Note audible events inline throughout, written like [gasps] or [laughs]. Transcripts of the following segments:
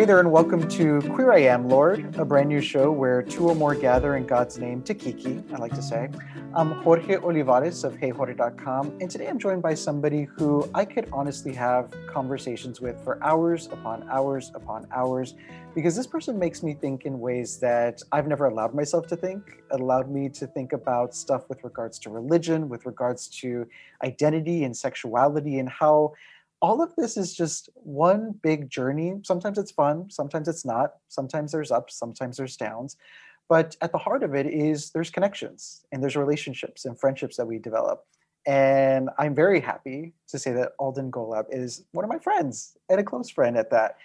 Hey there, and welcome to Queer I Am, Lord, a brand new show where two or more gather in God's name to Kiki, I like to say. I'm Jorge Olivares of HeyJorge.com, and today I'm joined by somebody who I could honestly have conversations with for hours upon hours upon hours, because this person makes me think in ways that I've never allowed myself to think. It allowed me to think about stuff with regards to religion, with regards to identity and sexuality, and how all of this is just one big journey. Sometimes it's fun, sometimes it's not. Sometimes there's ups, sometimes there's downs. But at the heart of it is there's connections and there's relationships and friendships that we develop. And I'm very happy to say that Alden Golab is one of my friends and a close friend at that.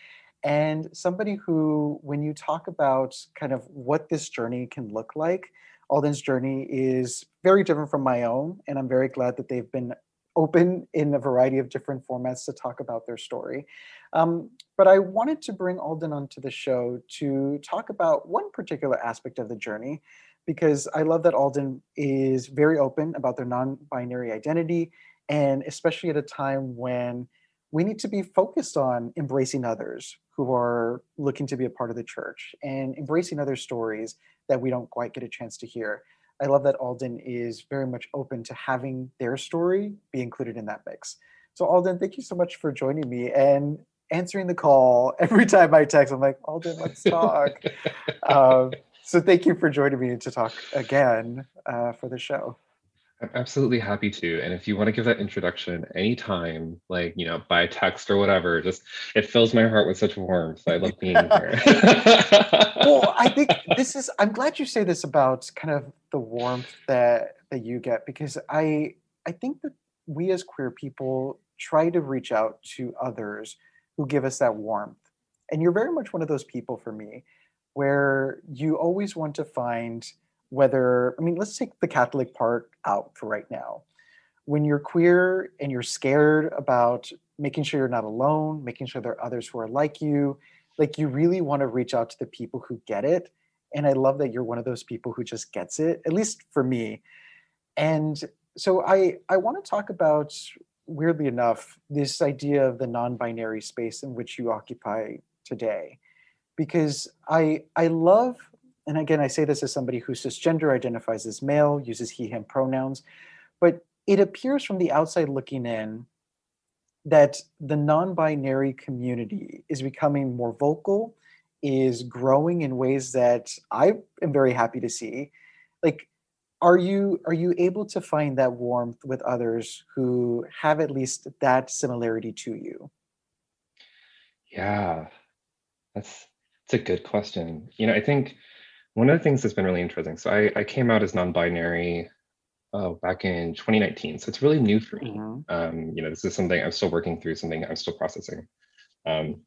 And somebody who, when you talk about kind of what this journey can look like, Alden's journey is very different from my own. And I'm very glad that they've been open in a variety of different formats to talk about their story. Um, but I wanted to bring Alden onto the show to talk about one particular aspect of the journey, because I love that Alden is very open about their non binary identity, and especially at a time when we need to be focused on embracing others who are looking to be a part of the church and embracing other stories that we don't quite get a chance to hear. I love that Alden is very much open to having their story be included in that mix. So Alden, thank you so much for joining me and answering the call [laughs] every time I text. I'm like, Alden, let's [laughs] talk. um, so thank you for joining me to talk again uh, for the show. I'm absolutely happy to. And if you want to give that introduction anytime, like, you know, by text or whatever, just it fills my heart with such warmth. I love being [laughs] here. well, [laughs] I think this is I'm glad you say this about kind of the warmth that that you get because I I think that we as queer people try to reach out to others who give us that warmth. And you're very much one of those people for me where you always want to find whether, I mean, let's take the Catholic part out for right now. When you're queer and you're scared about making sure you're not alone, making sure there are others who are like you, like you really want to reach out to the people who get it. And I love that you're one of those people who just gets it, at least for me. And so I, I want to talk about, weirdly enough, this idea of the non binary space in which you occupy today. Because I, I love and again, I say this as somebody who cisgender identifies as male, uses he, him pronouns, but it appears from the outside looking in that the non binary community is becoming more vocal, is growing in ways that I am very happy to see. Like, are you are you able to find that warmth with others who have at least that similarity to you yeah that's that's a good question you know i think one of the things that's been really interesting. So I, I came out as non-binary oh, back in 2019. So it's really new for me. Mm-hmm. Um, you know, this is something I'm still working through, something I'm still processing. Um,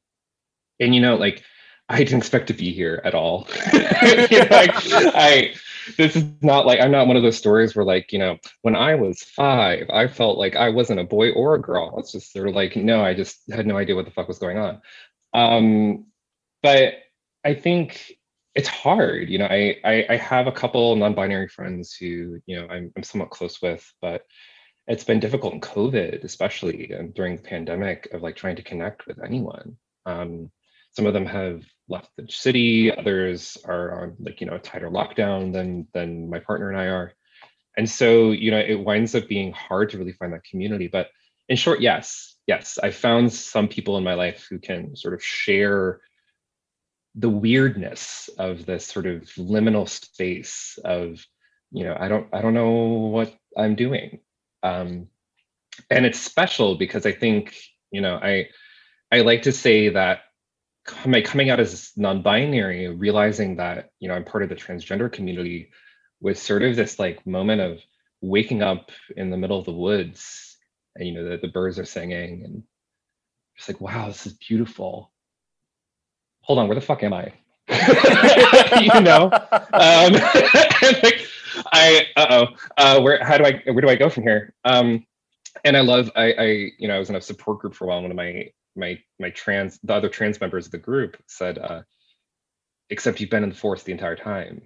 and you know, like I didn't expect to be here at all. you [laughs] know, like, I this is not like I'm not one of those stories where like you know when I was five I felt like I wasn't a boy or a girl. It's just sort of like no, I just had no idea what the fuck was going on. Um, but I think it's hard you know I, I, I have a couple non-binary friends who you know I'm, I'm somewhat close with but it's been difficult in covid especially and during the pandemic of like trying to connect with anyone. Um, some of them have left the city others are on like you know a tighter lockdown than than my partner and i are. And so you know it winds up being hard to really find that community but in short yes yes i found some people in my life who can sort of share the weirdness of this sort of liminal space of you know i don't i don't know what i'm doing. Um and it's special because i think you know i i like to say that my coming out as non-binary realizing that you know i'm part of the transgender community was sort of this like moment of waking up in the middle of the woods and you know the, the birds are singing and just like wow this is beautiful hold on, where the fuck am I? [laughs] you know, um, [laughs] like, I uh oh, uh, where how do I where do I go from here? Um, and I love I I you know I was in a support group for a while. And One of my my my trans the other trans members of the group said, uh, except you've been in the force the entire time,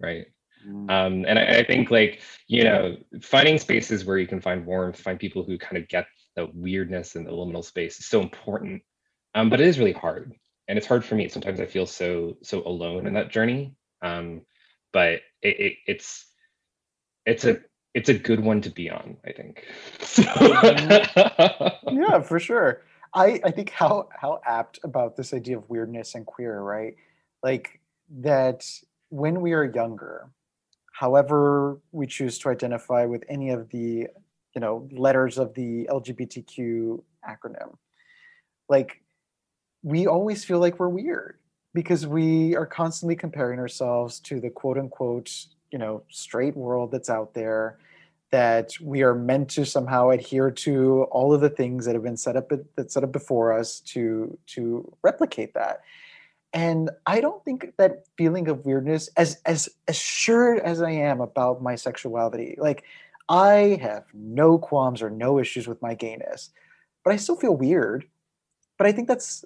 right? Mm. Um, and I, I think like you know finding spaces where you can find warmth, find people who kind of get the weirdness and the liminal space is so important. Um, but it is really hard and it's hard for me. Sometimes I feel so so alone in that journey. Um, but it, it, it's it's a it's a good one to be on. I think. [laughs] yeah, for sure. I I think how how apt about this idea of weirdness and queer, right? Like that when we are younger, however we choose to identify with any of the you know letters of the LGBTQ acronym, like we always feel like we're weird because we are constantly comparing ourselves to the quote unquote you know straight world that's out there that we are meant to somehow adhere to all of the things that have been set up that set up before us to to replicate that. And i don't think that feeling of weirdness as as assured as i am about my sexuality like i have no qualms or no issues with my gayness but i still feel weird. But i think that's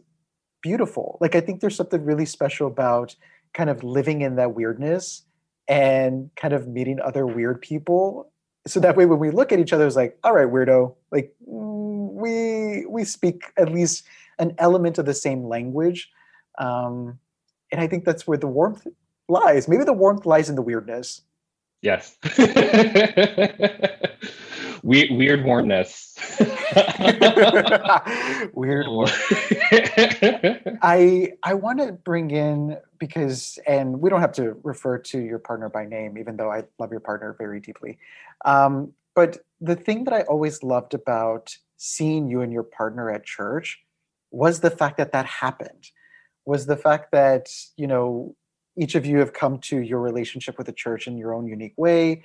beautiful. Like i think there's something really special about kind of living in that weirdness and kind of meeting other weird people. So that way when we look at each other it's like all right weirdo. Like we we speak at least an element of the same language. Um, and i think that's where the warmth lies. Maybe the warmth lies in the weirdness. Yes. [laughs] Weird weird warmness [laughs] [laughs] weird warmth i i want to bring in because and we don't have to refer to your partner by name even though i love your partner very deeply. Um, but the thing that i always loved about seeing you and your partner at church was the fact that that happened. Was the fact that you know each of you have come to your relationship with the church in your own unique way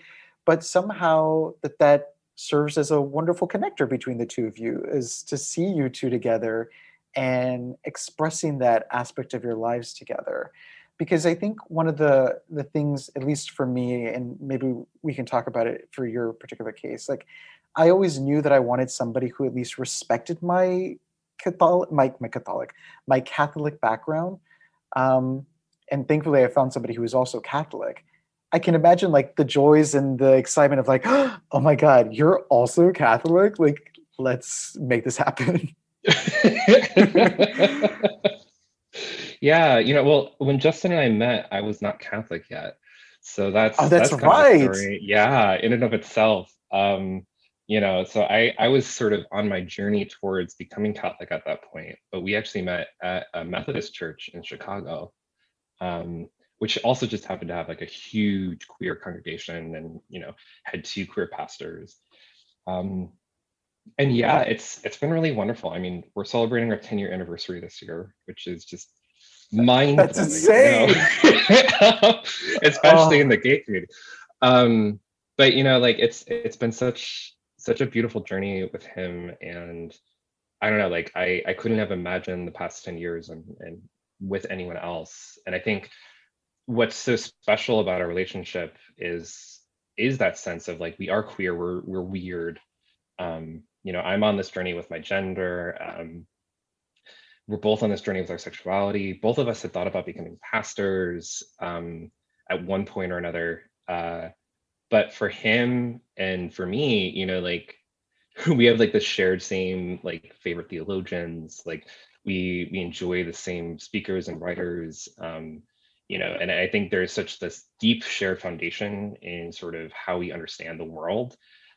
but somehow that that serves as a wonderful connector between the two of you is to see you two together and expressing that aspect of your lives together. Because i think one of the the things at least for me and maybe we can talk about it for your particular case like i always knew that i wanted somebody who at least respected my catholic my, my catholic my catholic background um, and thankfully i found somebody who was also catholic I can imagine like the joys and the excitement of like, [gasps] oh my God, you're also Catholic. Like, let's make this happen. [laughs] [laughs] yeah, you know, well, when Justin and I met, I was not Catholic yet. So that's oh, that's, that's right. Yeah, in and of itself. Um, you know, so I I was sort of on my journey towards becoming Catholic at that point, but we actually met at a Methodist church in Chicago. Um, which also just happened to have like a huge queer congregation and you know had two queer pastors. Um, and yeah it's it's been really wonderful. I mean we're celebrating our 10 year anniversary this year which is just mind that's insane. [laughs] Especially oh. in the gay community. Um, but you know like it's it's been such such a beautiful journey with him and i don't know like i i couldn't have imagined the past 10 years and and with anyone else. And i think what's so special about our relationship is is that sense of like we are queer we're we're weird. Um you know i'm on this journey with my gender um we're both on this journey with our sexuality. Both of us had thought about becoming pastors um at one point or another. Uh but for him and for me you know like [laughs] we have like the shared same like favorite theologians. Like we we enjoy the same speakers and writers. Um you know and i think there's such this deep shared foundation in sort of how we understand the world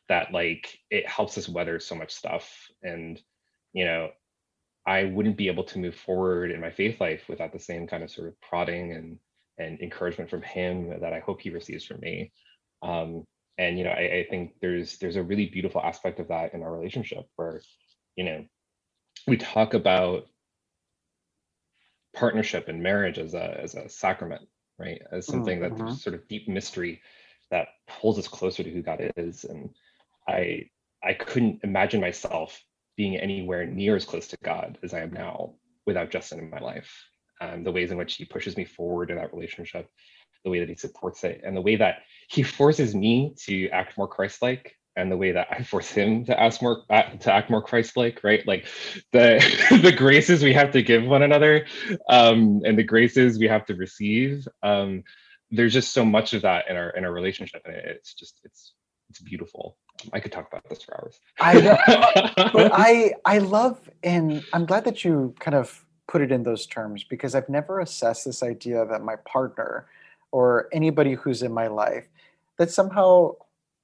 that like it helps us weather so much stuff. And you know i wouldn't be able to move forward in my faith life without the same kind of sort of prodding and and encouragement from him that i hope he receives from me. Um and you know I, I think there's there's a really beautiful aspect of that in our relationship where you know we talk about partnership and marriage as a as a sacrament, right? As something mm-hmm. that there's sort of deep mystery that pulls us closer to who God is. And I I couldn't imagine myself being anywhere near as close to God as I am now without Justin in my life. Um, the ways in which he pushes me forward in that relationship, the way that he supports it, and the way that he forces me to act more Christ-like and the way that I force him to ask more to act more Christ-like, right? Like the [laughs] the graces we have to give one another, um, and the graces we have to receive. Um, there's just so much of that in our in our relationship, and it's just it's it's beautiful. I could talk about this for hours. I know, [laughs] but I I love and I'm glad that you kind of put it in those terms because I've never assessed this idea that my partner or anybody who's in my life that somehow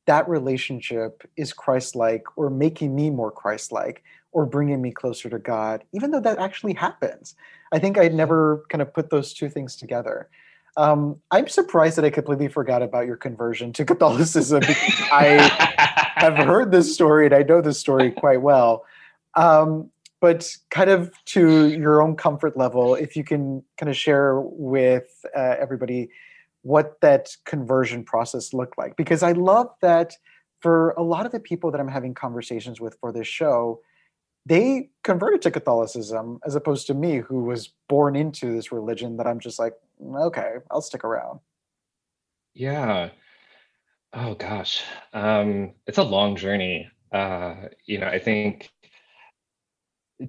that relationship is Christ-like or making me more Christ-like or bringing me closer to God, even though that actually happens. I think I'd never kind of put those two things together. Um, I'm surprised that I completely forgot about your conversion to [laughs] Catholicism. I have heard this story and I know this story quite well. Um, but kind of to your own comfort level, if you can kind of share with uh, everybody what that conversion process looked like. Because I love that for a lot of the people that I'm having conversations with for this show, they converted to Catholicism as opposed to me, who was born into this religion that I'm just like, okay, I'll stick around. Yeah. Oh gosh. Um, it's a long journey. Uh, you know, I think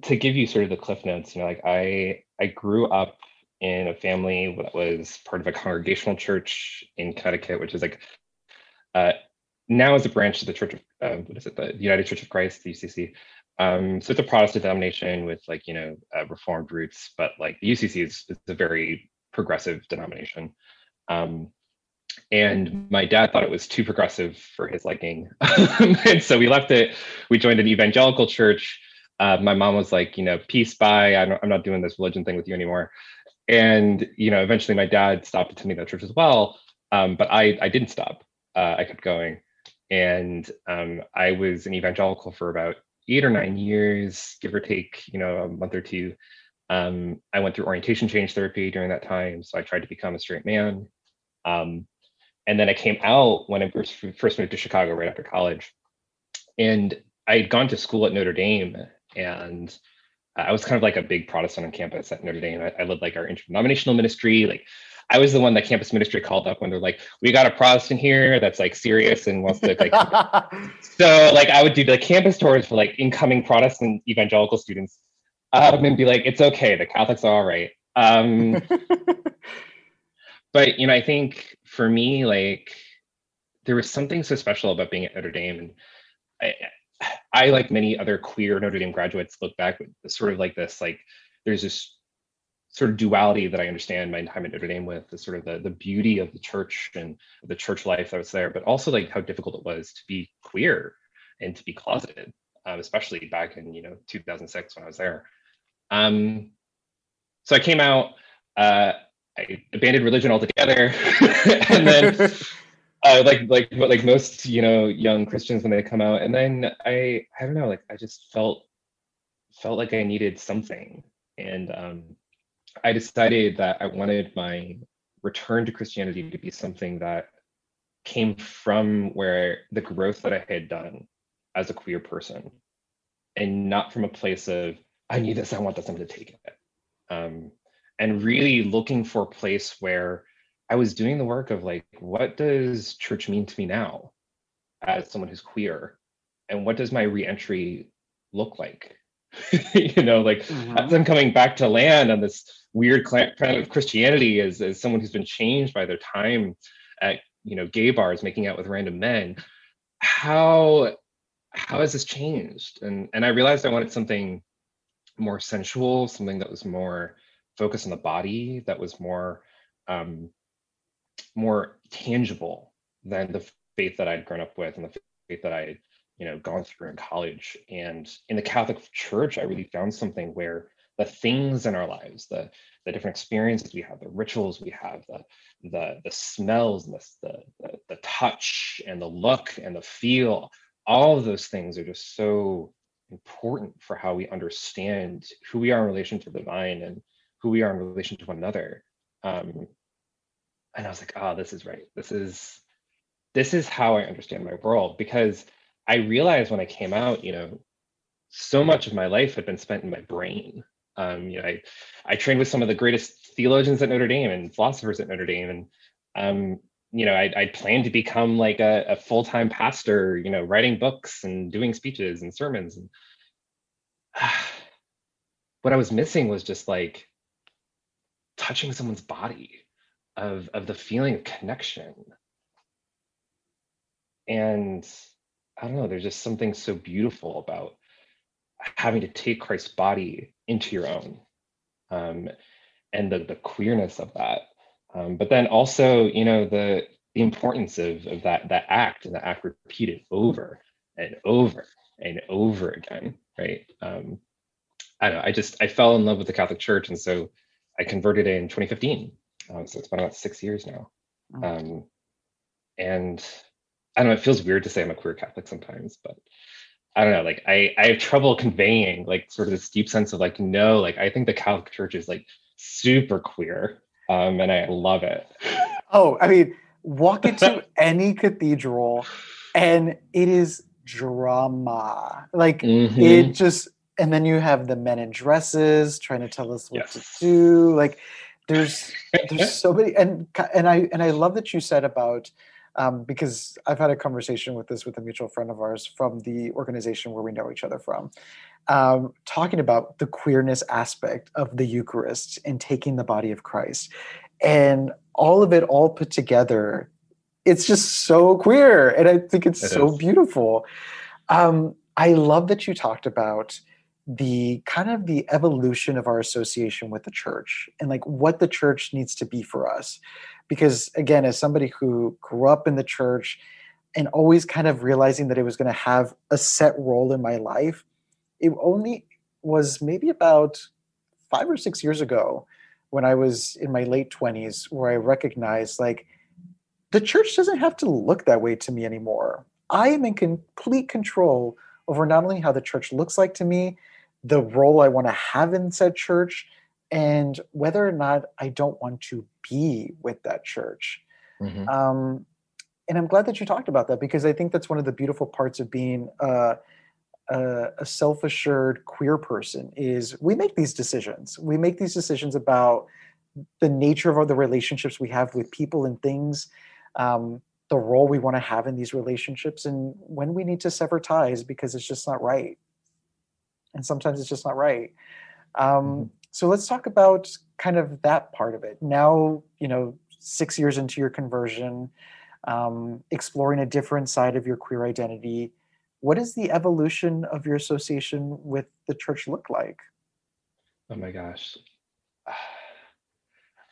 to give you sort of the cliff notes, you know, like I I grew up in a family that was part of a congregational church in Connecticut, which is like uh, now is a branch of the Church of uh, what is it, the United Church of Christ, the UCC. Um, so it's a Protestant denomination with like you know uh, Reformed roots, but like the UCC is, is a very progressive denomination. Um, and my dad thought it was too progressive for his liking, [laughs] and so we left it. We joined an evangelical church. Uh, my mom was like, you know, peace, bye. I'm, I'm not doing this religion thing with you anymore. And you know, eventually my dad stopped attending that church as well. Um, but I I didn't stop. Uh, I kept going, and um, I was an evangelical for about eight or nine years, give or take, you know, a month or two. Um, I went through orientation change therapy during that time, so I tried to become a straight man. Um, and then I came out when I first, first moved to Chicago right after college, and I had gone to school at Notre Dame, and I was kind of like a big Protestant on campus at Notre Dame. I, I led like our interdenominational ministry, like I was the one that campus ministry called up when they're like, we got a Protestant here that's like serious and wants to like. [laughs] so like I would do like campus tours for like incoming Protestant evangelical students, um, and be like, it's okay, the Catholics are all right. Um, [laughs] but you know, I think for me, like there was something so special about being at Notre Dame, and I, I like many other queer Notre Dame graduates look back with sort of like this, like there's this sort of duality that I understand my time at Notre Dame with, the sort of the, the beauty of the church and the church life that was there, but also like how difficult it was to be queer and to be closeted, um, especially back in you know 2006 when I was there. Um, so I came out, uh, I abandoned religion altogether, [laughs] and then. [laughs] Uh, like like like most you know young Christians when they come out, and then I I don't know like I just felt felt like I needed something, and um, I decided that I wanted my return to Christianity to be something that came from where the growth that I had done as a queer person and not from a place of, I need this, I want this, I'm to take it. Um, and really looking for a place where I was doing the work of like, what does church mean to me now as someone who's queer? And what does my reentry look like? [laughs] you know, like mm-hmm. as I'm coming back to land on this weird kind of Christianity as, as someone who's been changed by their time at you know gay bars making out with random men how how has this changed and and i realized i wanted something more sensual something that was more focused on the body that was more um more tangible than the faith that i'd grown up with and the faith that i had you know gone through in college and in the catholic church i really found something where the things in our lives, the the different experiences we have, the rituals we have, the the the smells, and the, the the touch and the look and the feel, all of those things are just so important for how we understand who we are in relation to the divine and who we are in relation to one another. Um, and I was like, oh, this is right. This is this is how I understand my world because I realized when I came out, you know, so much of my life had been spent in my brain um, you know, I, I trained with some of the greatest theologians at Notre Dame and philosophers at Notre Dame, and um, you know, I, I planned to become like a, a full time pastor, you know, writing books and doing speeches and sermons. And [sighs] what I was missing was just like touching someone's body, of of the feeling of connection. And I don't know, there's just something so beautiful about having to take Christ's body into your own um, and the the queerness of that. Um, but then also, you know, the the importance of, of that that act and that act repeated over and over and over again, right? Um, I don't know. I just I fell in love with the Catholic Church, and so I converted in 2015. Um, so it's been about six years now. Mm. Um, and I don't know. It feels weird to say I'm a queer Catholic sometimes, but I don't know. Like I I have trouble conveying like sort of this deep sense of like no, like I think the Catholic Church is like super queer, um, and I love it. Oh, I mean, walk into [laughs] any cathedral, and it is drama. Like mm-hmm. it just and then you have the men in dresses trying to tell us what yes. to do. Like there's there's [laughs] so many and and I and I love that you said about um, because I've had a conversation with this with a mutual friend of ours from the organization where we know each other from, um, talking about the queerness aspect of the Eucharist and taking the body of Christ, and all of it all put together. It's just so queer, and I think it's it so is. beautiful. Um, I love that you talked about the kind of the evolution of our association with the church and like what the church needs to be for us. Because again as somebody who grew up in the church and always kind of realizing that it was going to have a set role in my life it only was maybe about five or six years ago when i was in my late 20s where i recognized like the church doesn't have to look that way to me anymore. I am in complete control over not only how the church looks like to me the role I want to have in said church and whether or not I don't want to be with that church. Mm-hmm. Um, and I'm glad that you talked about that because I think that's one of the beautiful parts of being a, a self-assured queer person is we make these decisions. We make these decisions about the nature of the relationships we have with people and things, um, the role we want to have in these relationships, and when we need to sever ties because it's just not right and sometimes it's just not right. Um, mm-hmm. so let's talk about kind of that part of it. Now, you know, six years into your conversion, um, exploring a different side of your queer identity. What does the evolution of your association with the church look like? Oh my gosh. [sighs]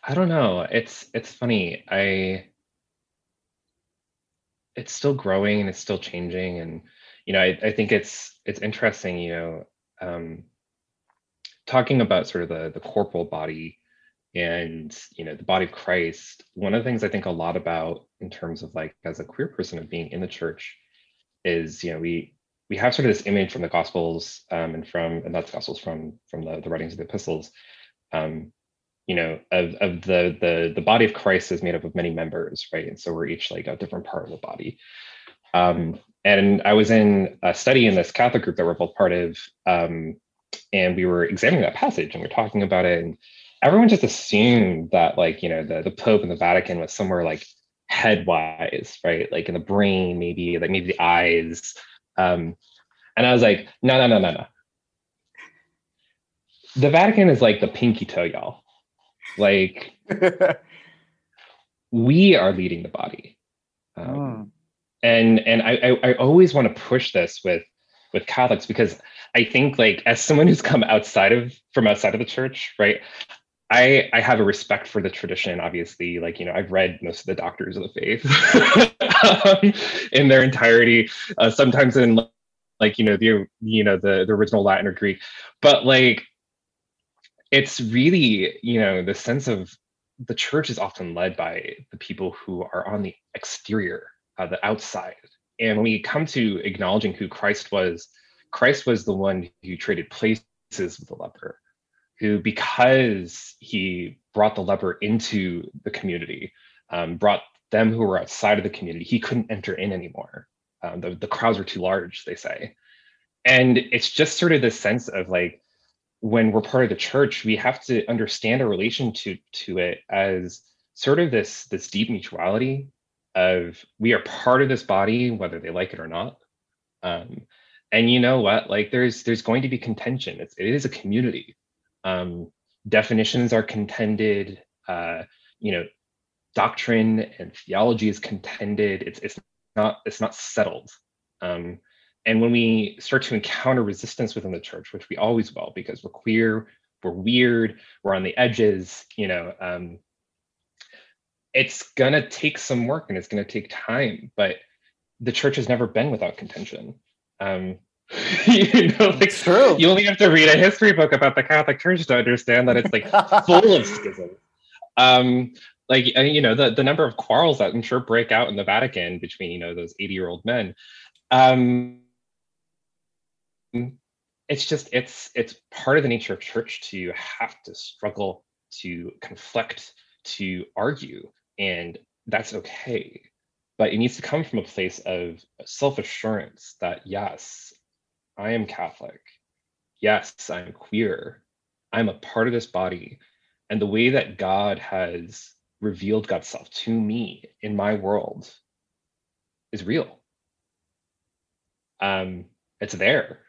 I don't know. It's it's funny. I it's still growing and it's still changing and you know I, I think it's it's interesting you know um, talking about sort of the, the corporal body and you know the body of christ one of the things i think a lot about in terms of like as a queer person of being in the church is you know we we have sort of this image from the gospels um, and from and that's gospels from from the, the writings of the epistles um, you know of, of the the the body of christ is made up of many members right? And so we're each like a different part of the body. Um, and I was in a study in this Catholic group that we're both part of, um, and we were examining that passage and we are talking about it, and everyone just assumed that like you know the the Pope and the Vatican was somewhere like headwise, right? Like in the brain, maybe like maybe the eyes. Um, and I was like, no, no, no, no, no. The Vatican is like the pinky toe, y'all. Like [laughs] we are leading the body. Um, mm and and I, I, I always want to push this with with Catholics because I think like as someone who's come outside of from outside of the church, right? I I have a respect for the tradition. Obviously, like you know, I've read most of the doctors of the faith um, [laughs] in their entirety. Uh, sometimes in like you know the you know the the original Latin or Greek, but like it's really you know the sense of the church is often led by the people who are on the exterior uh, the outside. And when we come to acknowledging who Christ was, Christ was the one who traded places with the leper, who, because he brought the leper into the community, um, brought them who were outside of the community, he couldn't enter in anymore. Um, the, the crowds were too large, they say. And it's just sort of this sense of like, when we're part of the church, we have to understand our relation to, to it as sort of this, this deep mutuality of we are part of this body whether they like it or not. Um, and you know what? Like there's there's going to be contention. It's, it is a community. Um, definitions are contended uh, you know doctrine and theology is contended. It's it's not it's not settled. Um, and when we start to encounter resistance within the church which we always will because we're queer we're weird, we're on the edges, you know. Um, it's gonna take some work and it's gonna take time, but the church has never been without contention. Um, [laughs] you know, like it's true. You only have to read a history book about the Catholic Church to understand that it's like [laughs] full of schisms. Um, like you know, the the number of quarrels that I'm sure break out in the Vatican between you know those 80 year old men. Um, it's just it's it's part of the nature of church to have to struggle to conflict to argue and that's okay. But it needs to come from a place of self-assurance that yes i am catholic. Yes i'm queer. I'm a part of this body. And the way that god has revealed god's self to me in my world is real. Um it's there.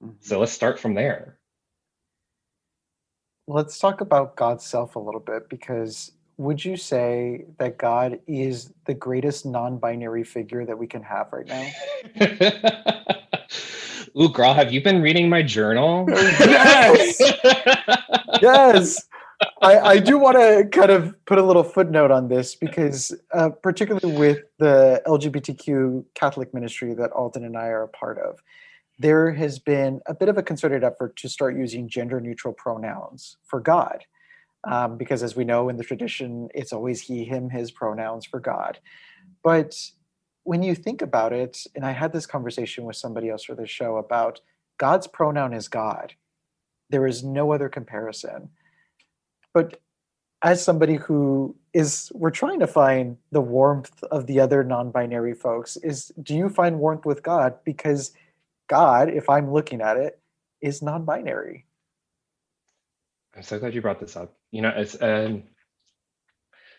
So mm-hmm. let's start from there. Let's talk about God's self a little bit because would you say that God is the greatest non binary figure that we can have right now? [laughs] Ooh, girl, have you been reading my journal? [laughs] yes. yes. I, I do want to kind of put a little footnote on this because, uh, particularly with the LGBTQ Catholic ministry that Alden and I are a part of, there has been a bit of a concerted effort to start using gender neutral pronouns for God. Um, because as we know in the tradition, it's always he, him, his pronouns for God. But when you think about it, and I had this conversation with somebody else for the show about God's pronoun is God. There is no other comparison. But as somebody who is we're trying to find the warmth of the other non-binary folks is do you find warmth with god because God, if I'm looking at it, is non-binary. I'm so glad you brought this up. You know, it's um,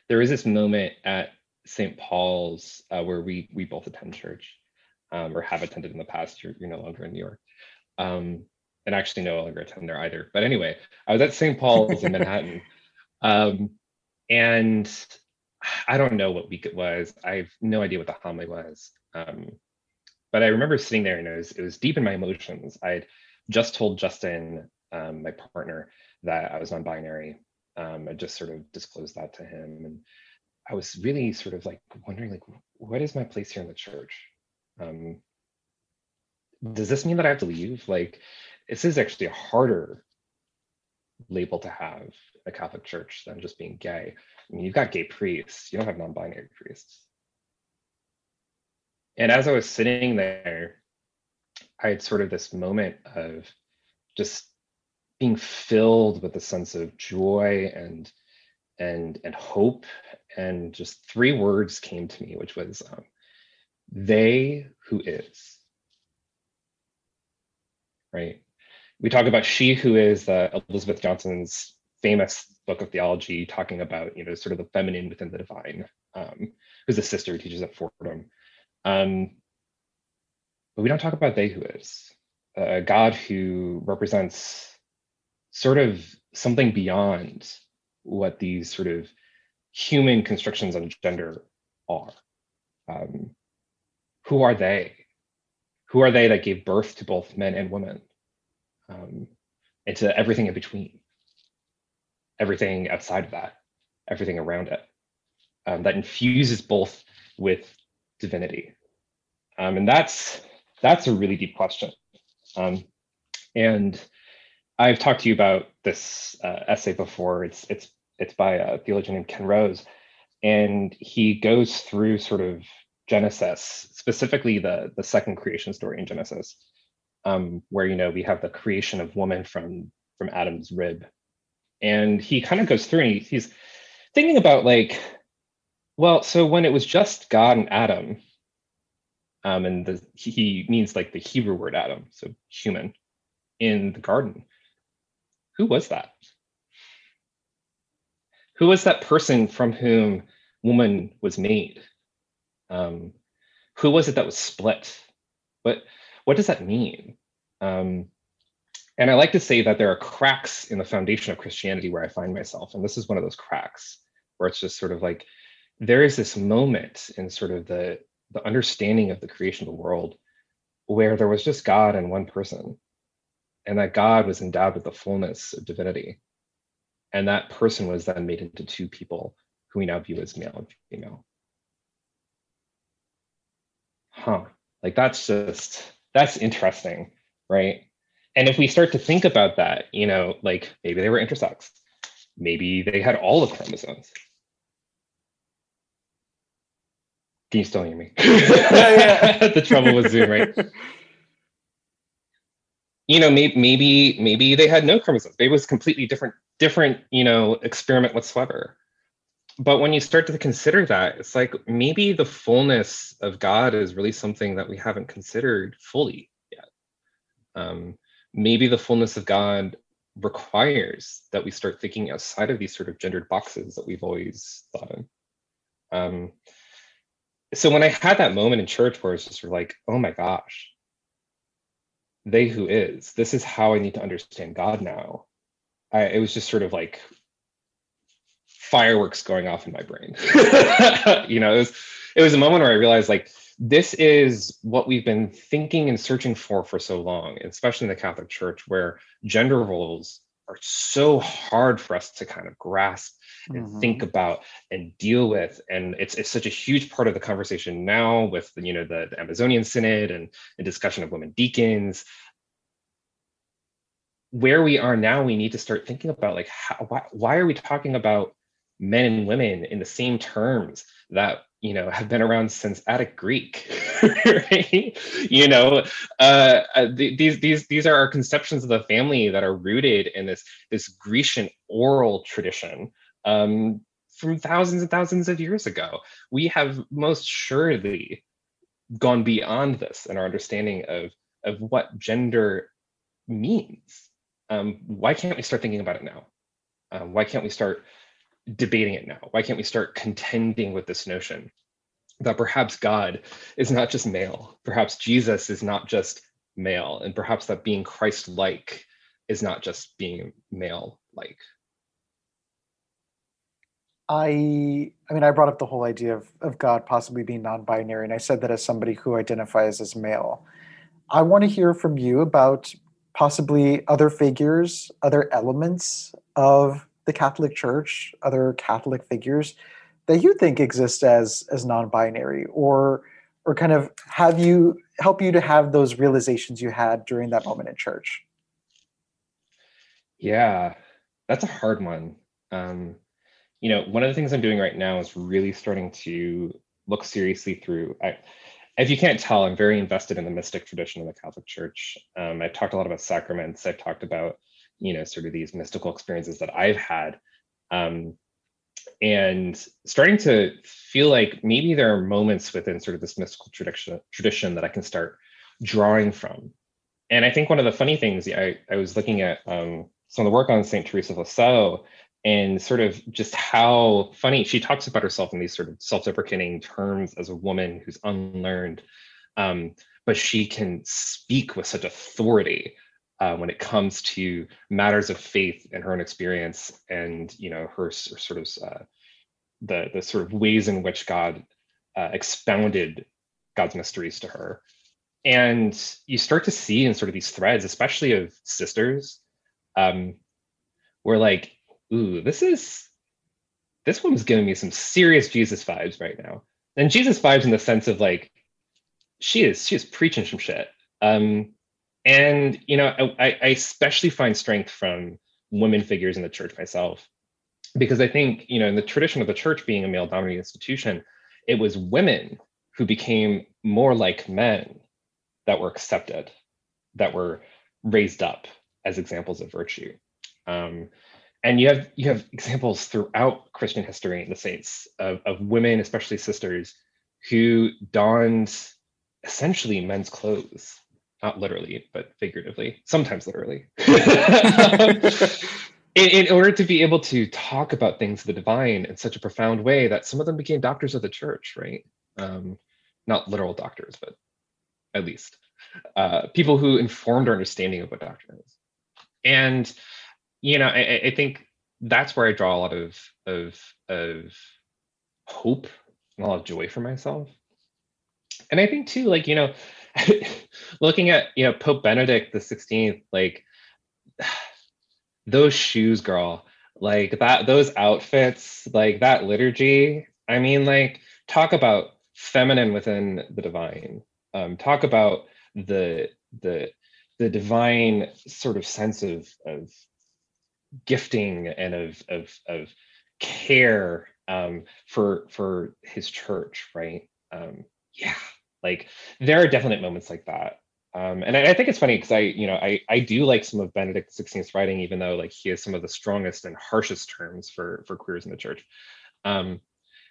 there is this moment at St. Paul's uh, where we we both attend church, um, or have attended in the past. You're, you're no longer in New York, um, and actually no longer attend there either. But anyway, I was at St. Paul's in Manhattan, [laughs] um, and I don't know what week it was. I have no idea what the homily was. Um, but I remember sitting there and it was it was deep in my emotions. I had just told Justin, um, my partner, that I was non-binary. Um, I just sort of disclosed that to him, and I was really sort of like wondering, like, what is my place here in the church? Um, does this mean that I have to leave? Like, this is actually a harder label to have a Catholic church than just being gay. I mean, you've got gay priests, you don't have non-binary priests. And as I was sitting there, I had sort of this moment of just being filled with a sense of joy and and and hope. And just three words came to me which was um, they who is. Right? We talk about she who is uh, elizabeth johnson's famous book of theology talking about you know sort of the feminine within the divine um, who's a sister who teaches at fordham. Um, but we don't talk about they who is, a God who represents sort of something beyond what these sort of human constructions on gender are. Um, who are they? Who are they that gave birth to both men and women um, and to everything in between? Everything outside of that, everything around it, um, that infuses both with divinity um, and that's that's a really deep question. Um, and I've talked to you about this uh, essay before. It's it's it's by a theologian named Ken Rose, and he goes through sort of Genesis, specifically the the second creation story in Genesis, um, where you know we have the creation of woman from from Adam's rib, and he kind of goes through and he, he's thinking about like, well, so when it was just God and Adam, um, and the, he means like the Hebrew word Adam, so human, in the garden. Who was that? Who was that person from whom woman was made? Um, who was it that was split? What what does that mean? Um, and I like to say that there are cracks in the foundation of Christianity where I find myself, and this is one of those cracks where it's just sort of like there is this moment in sort of the the understanding of the creation of the world where there was just God and one person. And that God was endowed with the fullness of divinity. And that person was then made into two people who we now view as male and female. Huh. Like that's just, that's interesting, right? And if we start to think about that, you know, like maybe they were intersex, maybe they had all the chromosomes. Can you still hear me? yeah, yeah. [laughs] the trouble with Zoom, right? You know, maybe maybe maybe they had no chromosomes. Maybe it was completely different, different, you know, experiment whatsoever. But when you start to consider that, it's like maybe the fullness of God is really something that we haven't considered fully yet. Um, maybe the fullness of God requires that we start thinking outside of these sort of gendered boxes that we've always thought in. Um, so when I had that moment in church where it's just sort of like, oh my gosh, they who is. This is how i need to understand god now. I, it was just sort of like fireworks going off in my brain. [laughs] You know it was it was a moment where i realized like this is what we've been thinking and searching for for so long especially in the catholic church where gender roles are so hard for us to kind of grasp and mm-hmm. think about and deal with and it's it's such a huge part of the conversation now with you know the, the amazonian synod and the discussion of women deacons where we are now we need to start thinking about like how, why, why are we talking about men and women in the same terms that you know have been around since attic greek [laughs] right? you know uh, uh these these these are our conceptions of the family that are rooted in this this grecian oral tradition um, from thousands and thousands of years ago we have most surely gone beyond this in our understanding of of what gender means um, why can't we start thinking about it now um, why can't we start debating it now? Why can't we start contending with this notion that perhaps God is not just male, perhaps Jesus is not just male, and perhaps that being Christ like is not just being male like? I I mean I brought up the whole idea of, of God possibly being non-binary, and I said that as somebody who identifies as male. I want to hear from you about possibly other figures, other elements of the Catholic Church, other Catholic figures that you think exist as as non-binary, or or kind of have you help you to have those realizations you had during that moment in church? Yeah, that's a hard one. Um, you know, one of the things I'm doing right now is really starting to look seriously through. I, if you can't tell, I'm very invested in the mystic tradition of the Catholic Church. Um, I've talked a lot about sacraments. I've talked about you know sort of these mystical experiences that i've had um, and starting to feel like maybe there are moments within sort of this mystical tradition tradition that i can start drawing from and i think one of the funny things i, I was looking at um, some of the work on st teresa of lisieux and sort of just how funny she talks about herself in these sort of self-deprecating terms as a woman who's unlearned um, but she can speak with such authority uh, when it comes to matters of faith and her own experience and you know her, her sort of uh, the the sort of ways in which God uh, expounded God's mysteries to her. And you start to see in sort of these threads, especially of sisters, um, where like, ooh, this is this one's giving me some serious Jesus vibes right now. And Jesus vibes in the sense of like, she is she is preaching some shit. Um, and you know I, I especially find strength from women figures in the church myself because i think you know in the tradition of the church being a male dominated institution it was women who became more like men that were accepted that were raised up as examples of virtue um, and you have you have examples throughout christian history in the saints of, of women especially sisters who donned essentially men's clothes not literally, but figuratively, sometimes literally, [laughs] [laughs] in, in, order to be able to talk about things of the divine in such a profound way that some of them became doctors of the church, right? Um, not literal doctors, but at least uh, people who informed our understanding of what doctrine is. And you know, I, I think that's where I draw a lot of of of hope and a lot of joy for myself. And I think too, like you know, [laughs] looking at you know Pope Benedict the Sixteenth, like [sighs] those shoes, girl, like that, those outfits, like that liturgy. I mean, like, talk about feminine within the divine. Um, talk about the the the divine sort of sense of of gifting and of of of care um, for for his church, right? Um, yeah, like there are definite moments like that. Um, and I, I, think it's funny because I, you know, I, I do like some of Benedict XVI's writing, even though like he has some of the strongest and harshest terms for for queers in the church. Um,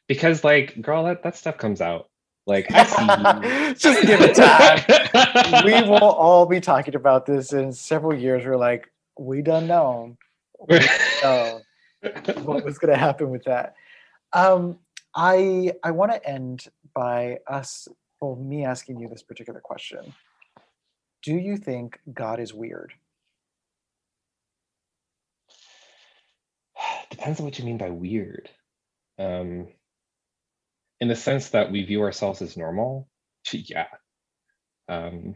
because like, girl, that, that stuff comes out. Like, [laughs] just give it time. [laughs] we will all be talking about this in several years. We're like, we don't know, know [laughs] what was going to happen with that. Um, I I want to end by us, well, me asking you this particular question. Do you think God is weird? [sighs] Depends on what you mean by weird. Um, in the sense that we view ourselves as normal, [laughs] yeah. Um,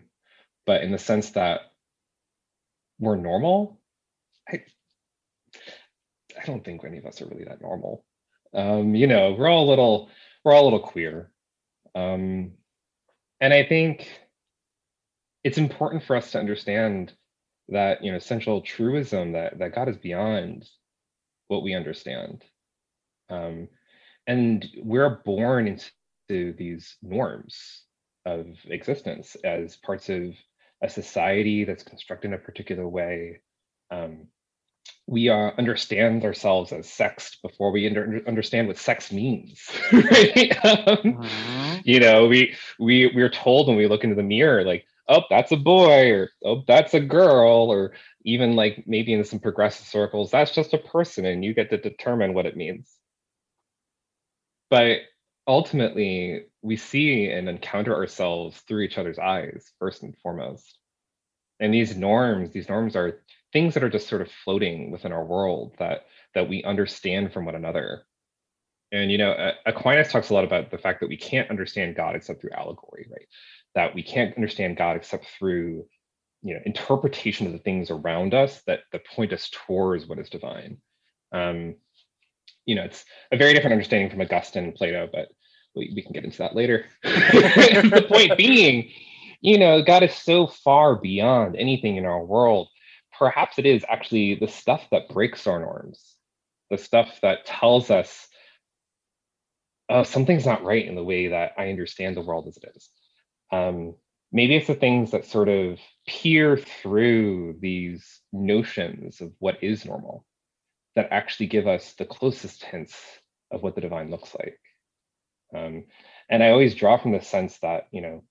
but in the sense that we're normal, I I don't think any of us are really that normal. Um, you know, we're all a little we're all a little queer. Um, and I think it's important for us to understand that you know central truism that that God is beyond what we understand. Um, and we're born into these norms of existence as parts of a society that's constructed in a particular way. Um, we uh, understand ourselves as sexed before we under- understand what sex means. [laughs] [laughs] right? um, uh-huh. You know, we we we're told when we look into the mirror, like, oh, that's a boy, or oh, that's a girl, or even like maybe in some progressive circles, that's just a person, and you get to determine what it means. But ultimately, we see and encounter ourselves through each other's eyes, first and foremost. And these norms, these norms are things that are just sort of floating within our world that that we understand from one another. And you know, Aquinas talks a lot about the fact that we can't understand God except through allegory, right? That we can't understand God except through you know interpretation of the things around us that that point us towards what is divine. Um, you know, it's a very different understanding from Augustine and Plato, but we, we can get into that later. [laughs] the point being, you know, God is so far beyond anything in our world. Perhaps it is actually the stuff that breaks our norms, the stuff that tells us oh, something's not right in the way that I understand the world as it is. Um, maybe it's the things that sort of peer through these notions of what is normal that actually give us the closest hints of what the divine looks like. Um, and I always draw from the sense that, you know,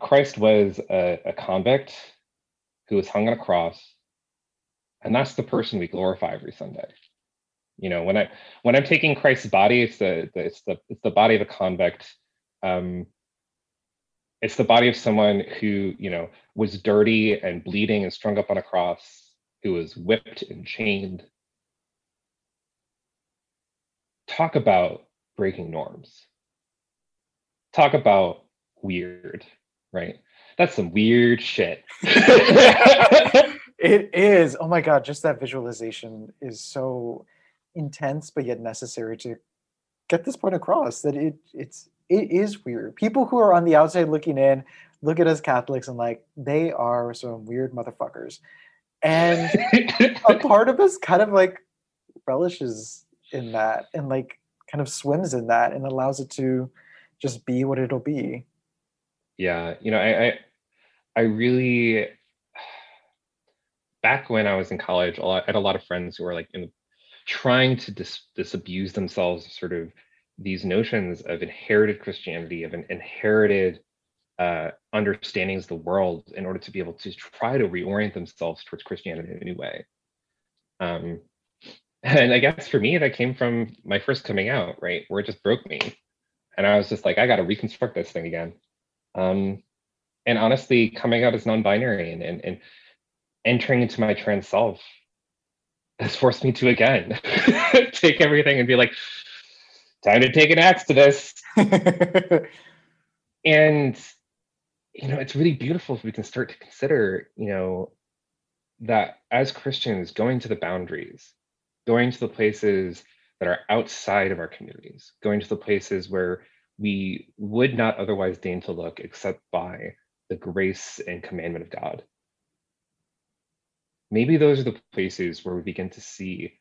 Christ was a, a convict who was hung on a cross, and that's the person we glorify every Sunday. You know, when I when I'm taking Christ's body, it's the, the it's the it's the body of a convict. Um, it's the body of someone who you know was dirty and bleeding and strung up on a cross, who was whipped and chained, talk about breaking norms. Talk about weird, right? That's some weird shit. [laughs] [laughs] it is. Oh my god, just that visualization is so intense but yet necessary to get this point across that it it's it is weird. People who are on the outside looking in look at us Catholics and like they are some weird motherfuckers. And [laughs] a part of us kind of like relishes in that and like kind of swims in that and allows it to just be what it'll be yeah you know i i, I really back when i was in college i had a lot of friends who were like in trying to dis- disabuse themselves of sort of these notions of inherited christianity of an inherited uh, understandings of the world in order to be able to try to reorient themselves towards christianity in a new way um, [laughs] and I guess for me, that came from my first coming out, right? Where it just broke me. And I was just like, I got to reconstruct this thing again. Um, and honestly, coming out as non binary and, and, and entering into my trans self has forced me to again [laughs] take everything and be like, time to take an axe to this. [laughs] and, you know, it's really beautiful if we can start to consider, you know, that as Christians, going to the boundaries, going to the places that are outside of our communities, going to the places where we would not otherwise deign to look except by the grace and commandment of God. Maybe those are the places where we begin to see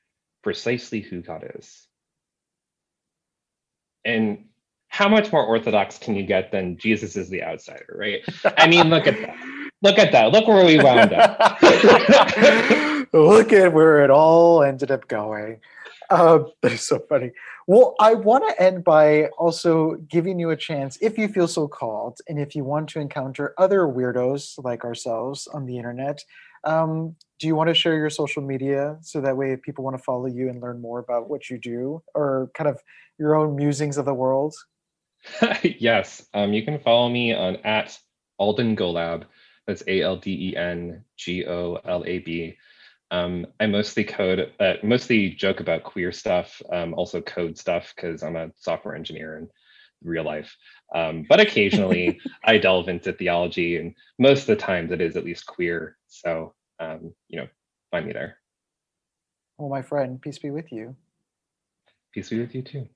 precisely who God is. And how much more orthodox can you get than Jesus is the outsider, right? I mean, look at that. [laughs] Look at that. Look where we wound up. [laughs] look at where it all ended up going. Uh, that is so funny. Well, I want to end by also giving you a chance, if you feel so called, and if you want to encounter other weirdos like ourselves on the internet, um, do you want to share your social media so that way if people want to follow you and learn more about what you do or kind of your own musings of the world? [laughs] yes, um, you can follow me on at Alden Golab. That's A L D E N G O L A B. Um, I mostly code, uh, mostly joke about queer stuff, um, also code stuff because I'm a software engineer in real life. Um, but occasionally [laughs] I delve into theology, and most of the times it is at least queer. So, um, you know, find me there. Well, my friend, peace be with you. Peace be with you too.